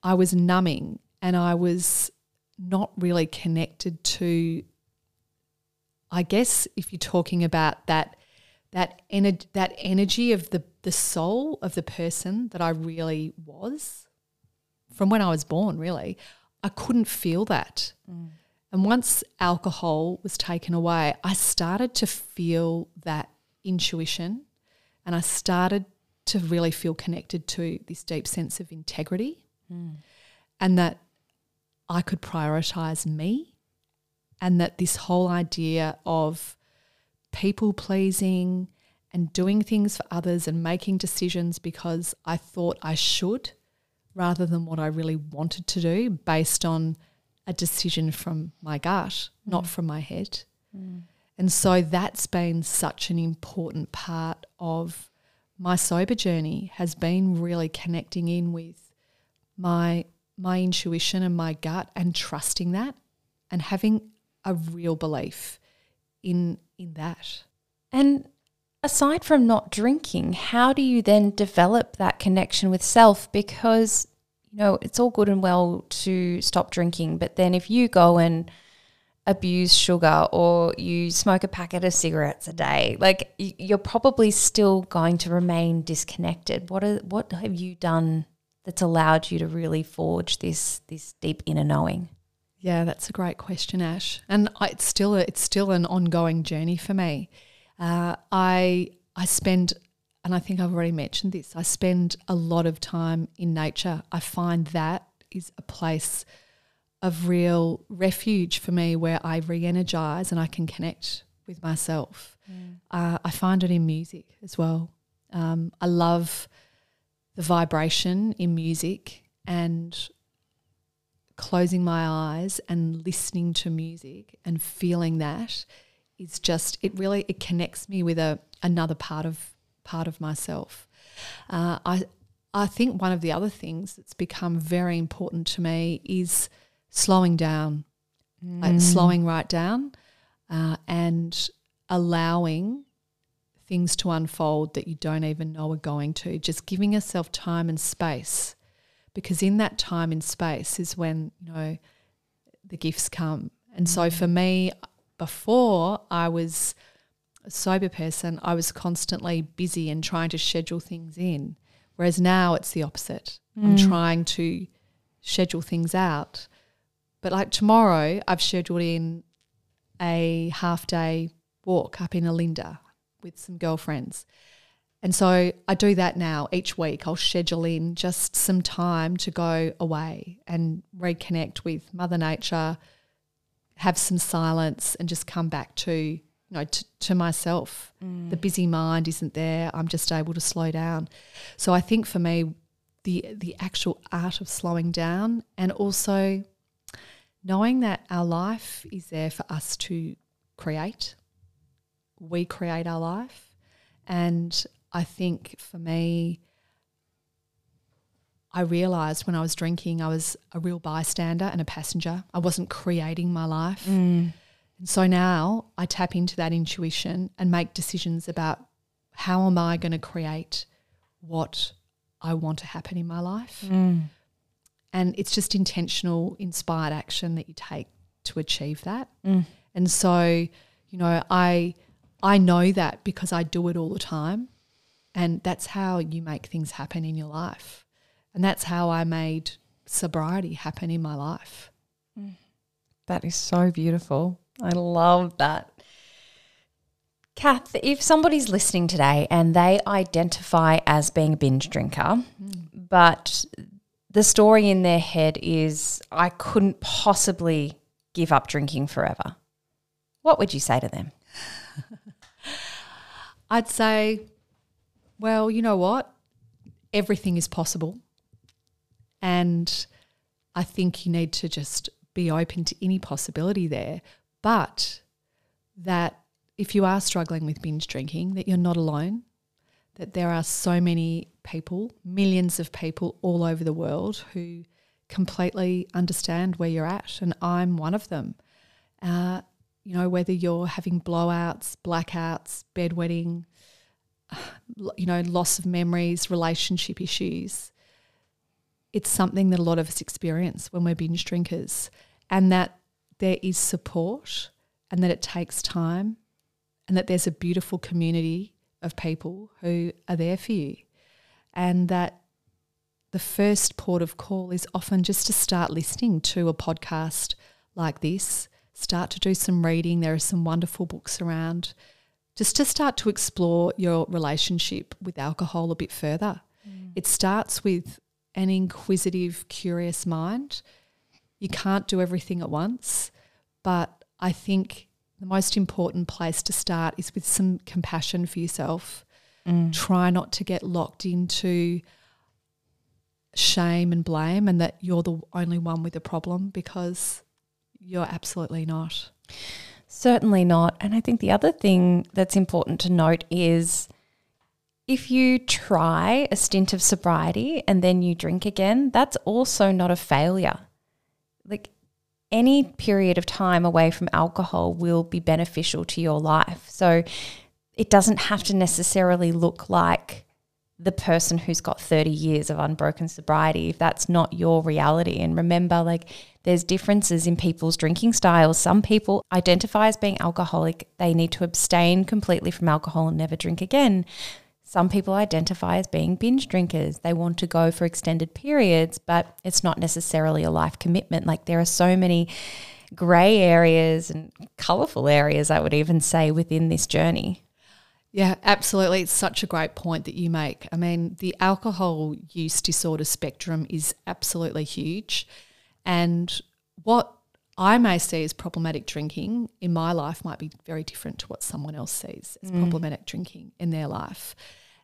Speaker 2: I was numbing and I was not really connected to I guess if you're talking about that that ener- that energy of the the soul of the person that I really was from when I was born really I couldn't feel that. Mm. And once alcohol was taken away, I started to feel that intuition and I started to really feel connected to this deep sense of integrity mm. and that I could prioritize me and that this whole idea of people pleasing and doing things for others and making decisions because I thought I should rather than what I really wanted to do based on a decision from my gut, mm. not from my head. Mm. And so that's been such an important part of my sober journey has been really connecting in with my my intuition and my gut and trusting that and having a real belief in in that.
Speaker 1: And aside from not drinking, how do you then develop that connection with self because you know, it's all good and well to stop drinking, but then if you go and abuse sugar or you smoke a packet of cigarettes a day, like you're probably still going to remain disconnected. What are, what have you done that's allowed you to really forge this this deep inner knowing?
Speaker 2: Yeah, that's a great question, Ash, and I, it's still a, it's still an ongoing journey for me. Uh, I I spend, and I think I've already mentioned this. I spend a lot of time in nature. I find that is a place of real refuge for me where I re energize and I can connect with myself. Mm. Uh, I find it in music as well. Um, I love the vibration in music and closing my eyes and listening to music and feeling that is just it really it connects me with a another part of part of myself. Uh, I I think one of the other things that's become very important to me is slowing down, mm. like slowing right down, uh, and allowing things to unfold that you don't even know are going to. Just giving yourself time and space, because in that time and space is when you know the gifts come. And mm. so for me, before I was a sober person, I was constantly busy and trying to schedule things in. Whereas now it's the opposite. Mm. I'm trying to schedule things out but like tomorrow, I've scheduled in a half day walk up in Olinda with some girlfriends. And so I do that now each week. I'll schedule in just some time to go away and reconnect with Mother Nature, have some silence and just come back to you know to, to myself. The mm. busy mind isn't there. I'm just able to slow down. So I think for me, the the actual art of slowing down and also knowing that our life is there for us to create. We create our life. And I think for me, I realized when I was drinking, I was a real bystander and a passenger. I wasn't creating my life. Mm. And so now I tap into that intuition and make decisions about how am I going to create what I want to happen in my life. Mm. And it's just intentional, inspired action that you take to achieve that. Mm. And so, you know, I I know that because I do it all the time. And that's how you make things happen in your life. And that's how I made sobriety happen in my life. Mm.
Speaker 1: That is so beautiful. I love that. Kath, if somebody's listening today and they identify as being a binge drinker, mm. but the story in their head is, I couldn't possibly give up drinking forever, what would you say to them? <laughs>
Speaker 2: I'd say, well, you know what? Everything is possible. And I think you need to just be open to any possibility there. But that if you are struggling with binge drinking, that you're not alone, that there are so many people, millions of people all over the world who completely understand where you're at. And I'm one of them. Uh, you know, whether you're having blowouts, blackouts, bedwetting, <sighs> you know, loss of memories, relationship issues, it's something that a lot of us experience when we're binge drinkers, and that there is support and that it takes time and that there's a beautiful community of people who are there for you, and that the first port of call is often just to start listening to a podcast like this start to do some reading. There are some wonderful books around. Just to start to explore your relationship with alcohol a bit further. Mm. It starts with an inquisitive, curious mind. You can't do everything at once, but I think the most important place to start is with some compassion for yourself. Mm. Try not to get locked into shame and blame and that you're the only one with a problem because you're absolutely not.
Speaker 1: Certainly not. And I think the other thing that's important to note is if you try a stint of sobriety and then you drink again, that's also not a failure. Any period of time away from alcohol will be beneficial to your life. So it doesn't have to necessarily look like the person who's got 30 years of unbroken sobriety if that's not your reality. And remember, like, there's differences in people's drinking styles. Some people identify as being alcoholic, they need to abstain completely from alcohol and never drink again. Some people identify as being binge drinkers. They want to go for extended periods, but it's not necessarily a life commitment. Like, there are so many grey areas and colourful areas, I would even say, within this journey.
Speaker 2: Yeah, absolutely. It's such a great point that you make. I mean, the alcohol use disorder spectrum is absolutely huge. And what I may see as problematic drinking in my life might be very different to what someone else sees as mm. problematic drinking in their life.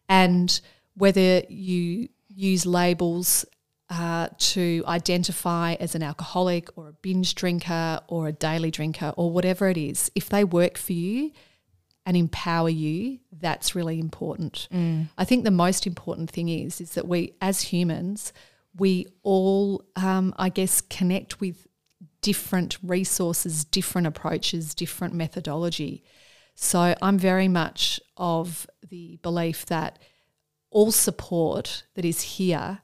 Speaker 2: And whether you use labels uh, to identify as an alcoholic or a binge drinker or a daily drinker or whatever it is, if they work for you, and empower you, that's really important. I think the most important thing is is that we, as humans, we all, um, I guess, connect with different resources, different approaches, different methodology. So I'm very much of the belief that all support that is here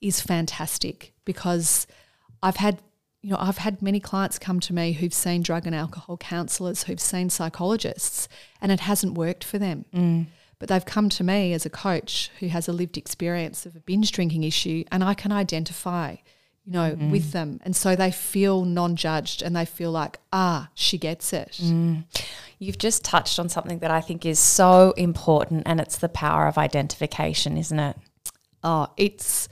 Speaker 2: is fantastic because I've had you know I've had many clients come to me who've seen drug and alcohol counselors who've seen psychologists and it hasn't worked for them. Mm. But they've come to me as a coach who has a lived experience of a binge drinking issue and I can identify you know mm-hmm. with them. And so they feel non-judged and they feel like ah she gets it mm.
Speaker 1: You've just touched on something that I think is so important, and it's the power of identification, isn't it?
Speaker 2: Oh, it's,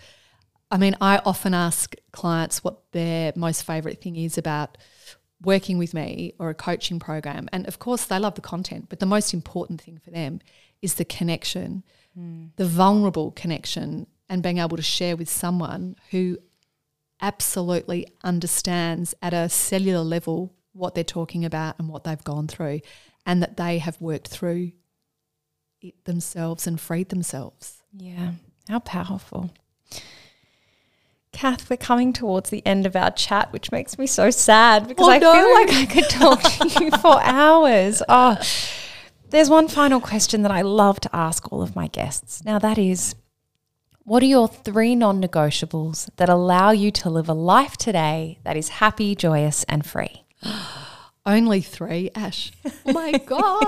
Speaker 2: I mean, I often ask clients what their most favorite thing is about working with me or a coaching program, and of course they love the content, but the most important thing for them is the connection, hmm. the vulnerable connection, and being able to share with someone who absolutely understands at a cellular level what they're talking about and what they've gone through, and that they have worked through it themselves and freed themselves.
Speaker 1: Yeah. How powerful. Kath, we're coming towards the end of our chat, which makes me so sad because
Speaker 2: Oh,
Speaker 1: I
Speaker 2: no.
Speaker 1: feel like I could talk to you <laughs> for hours. Oh, there's one final question that I love to ask all of my guests. Now, that is what are your three non negotiables that allow you to live a life today that is happy, joyous, and free? <gasps>
Speaker 2: Only three, Ash. Oh my <laughs> God.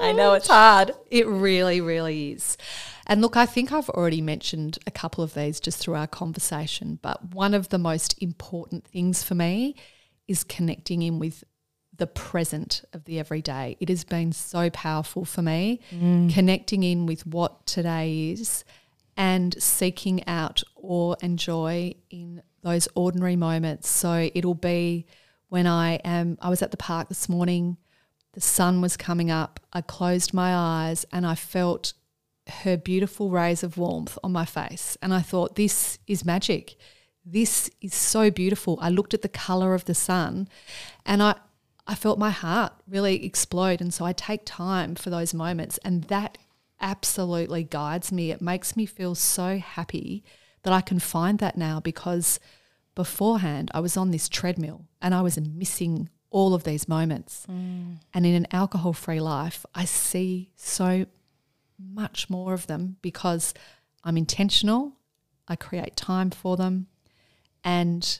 Speaker 1: I know it's hard.
Speaker 2: It really, really is. And look, I think I've already mentioned a couple of these just through our conversation, but one of the most important things for me is connecting in with the present of the everyday. It has been so powerful for me, mm. connecting in with what today is and seeking out awe and joy in those ordinary moments. So it'll be when I am, I was at the park this morning, the sun was coming up, I closed my eyes and I felt her beautiful rays of warmth on my face. And I thought, this is magic. This is so beautiful. I looked at the color of the sun and I, I felt my heart really explode. And so I take time for those moments. And that absolutely guides me. It makes me feel so happy that I can find that now because beforehand I was on this treadmill and I was missing all of these moments. Mm. And in an alcohol free life, I see so much more of them because I'm intentional, I create time for them, and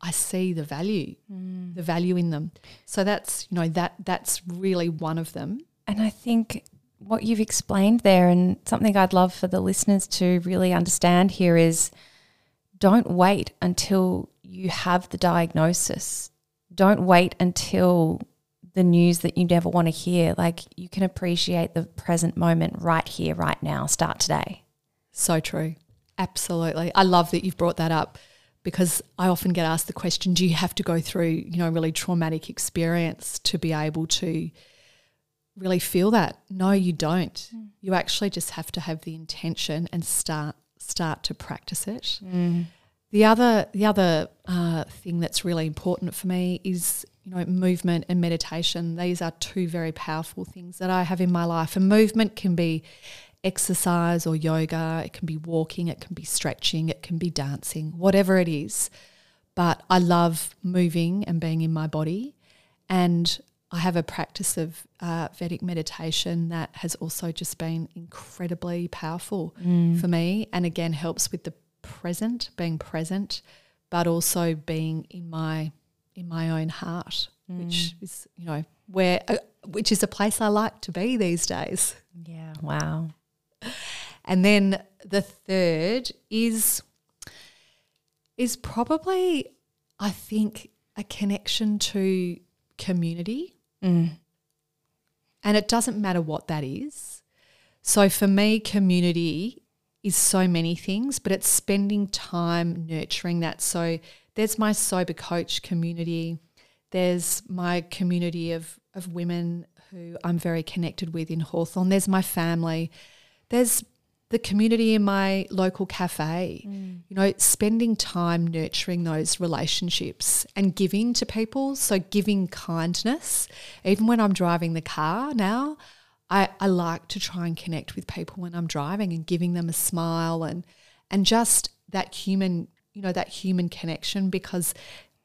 Speaker 2: I see the value, mm. the value in them. So that's, you know, that that's really one of them.
Speaker 1: And I think what you've explained there, and something I'd love for the listeners to really understand here is don't wait until you have the diagnosis. Don't wait until the news that you never want to hear. Like you can appreciate the present moment right here, right now. Start today.
Speaker 2: So true. Absolutely. I love that you've brought that up because I often get asked the question, do you have to go through, you know, really traumatic experience to be able to really feel that? No, you don't. Mm. You actually just have to have the intention and start start to practice it. The other the other uh, thing that's really important for me is you know movement and meditation. These are two very powerful things that I have in my life. And movement can be exercise or yoga. It can be walking. It can be stretching. It can be dancing. Whatever it is. But I love moving and being in my body. And I have a practice of uh, Vedic meditation that has also just been incredibly powerful for me, and again helps with the present, being present, but also being in my in my own heart, which is you know where uh, which is a place I like to be these days.
Speaker 1: Yeah. Wow.
Speaker 2: And then the third is is probably I think a connection to community. And it doesn't matter what that is. So for me community is so many things, but it's spending time nurturing that. So there's my sober coach community. There's my community of of women who I'm very connected with in Hawthorn. There's my family. There's the community in my local cafe. Mm. You know, spending time nurturing those relationships and giving to people. So giving kindness. Even when I'm driving the car now, I, I like to try and connect with people when I'm driving and giving them a smile and and just that human, you know, that human connection because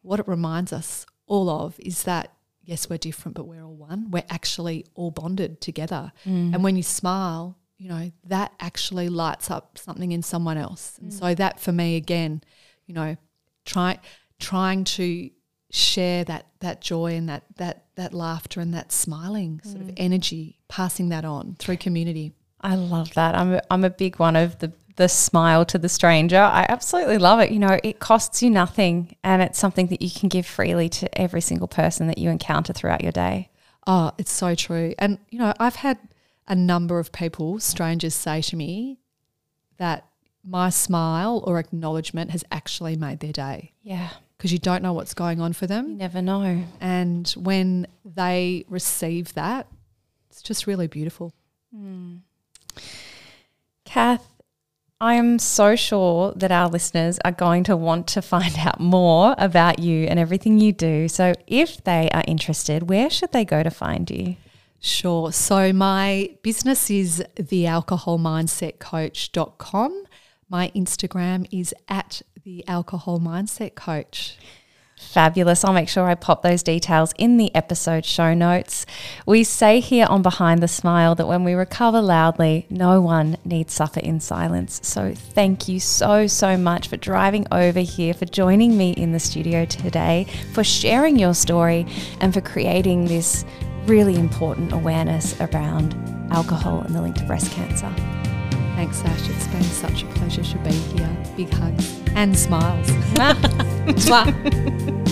Speaker 2: what it reminds us all of is that yes, we're different, but we're all one. We're actually all bonded together. Mm. And when you smile, you know, that actually lights up something in someone else. And mm. so that for me again, you know, try trying to share that that joy and that that that laughter and that smiling sort of mm. energy, passing that on through community.
Speaker 1: I love that. I'm a, I'm a big one of the the smile to the stranger. I absolutely love it. You know, it costs you nothing and it's something that you can give freely to every single person that you encounter throughout your day.
Speaker 2: Oh, it's so true. And you know, I've had a number of people, strangers, say to me that my smile or acknowledgement has actually made their day.
Speaker 1: Yeah.
Speaker 2: because you don't know what's going on for them.
Speaker 1: You never know.
Speaker 2: And when they receive that, it's just really beautiful. Hmm.
Speaker 1: Kath, I am so sure that our listeners are going to want to find out more about you and everything you do. So, if they are interested, where should they go to find you?
Speaker 2: Sure. So my business is thealcoholmindsetcoach.com. My Instagram is at the alcohol mindset coach.
Speaker 1: Fabulous. I'll make sure I pop those details in the episode show notes. We say here on Behind the Smile that when we recover loudly, no one needs suffer in silence. So thank you so, so much for driving over here, for joining me in the studio today, for sharing your story, and for creating this really important awareness around alcohol and the link to breast cancer.
Speaker 2: Thanks, Ash. It's been such a pleasure to be here. Big hugs and smiles. <laughs> <laughs>
Speaker 1: Mwah.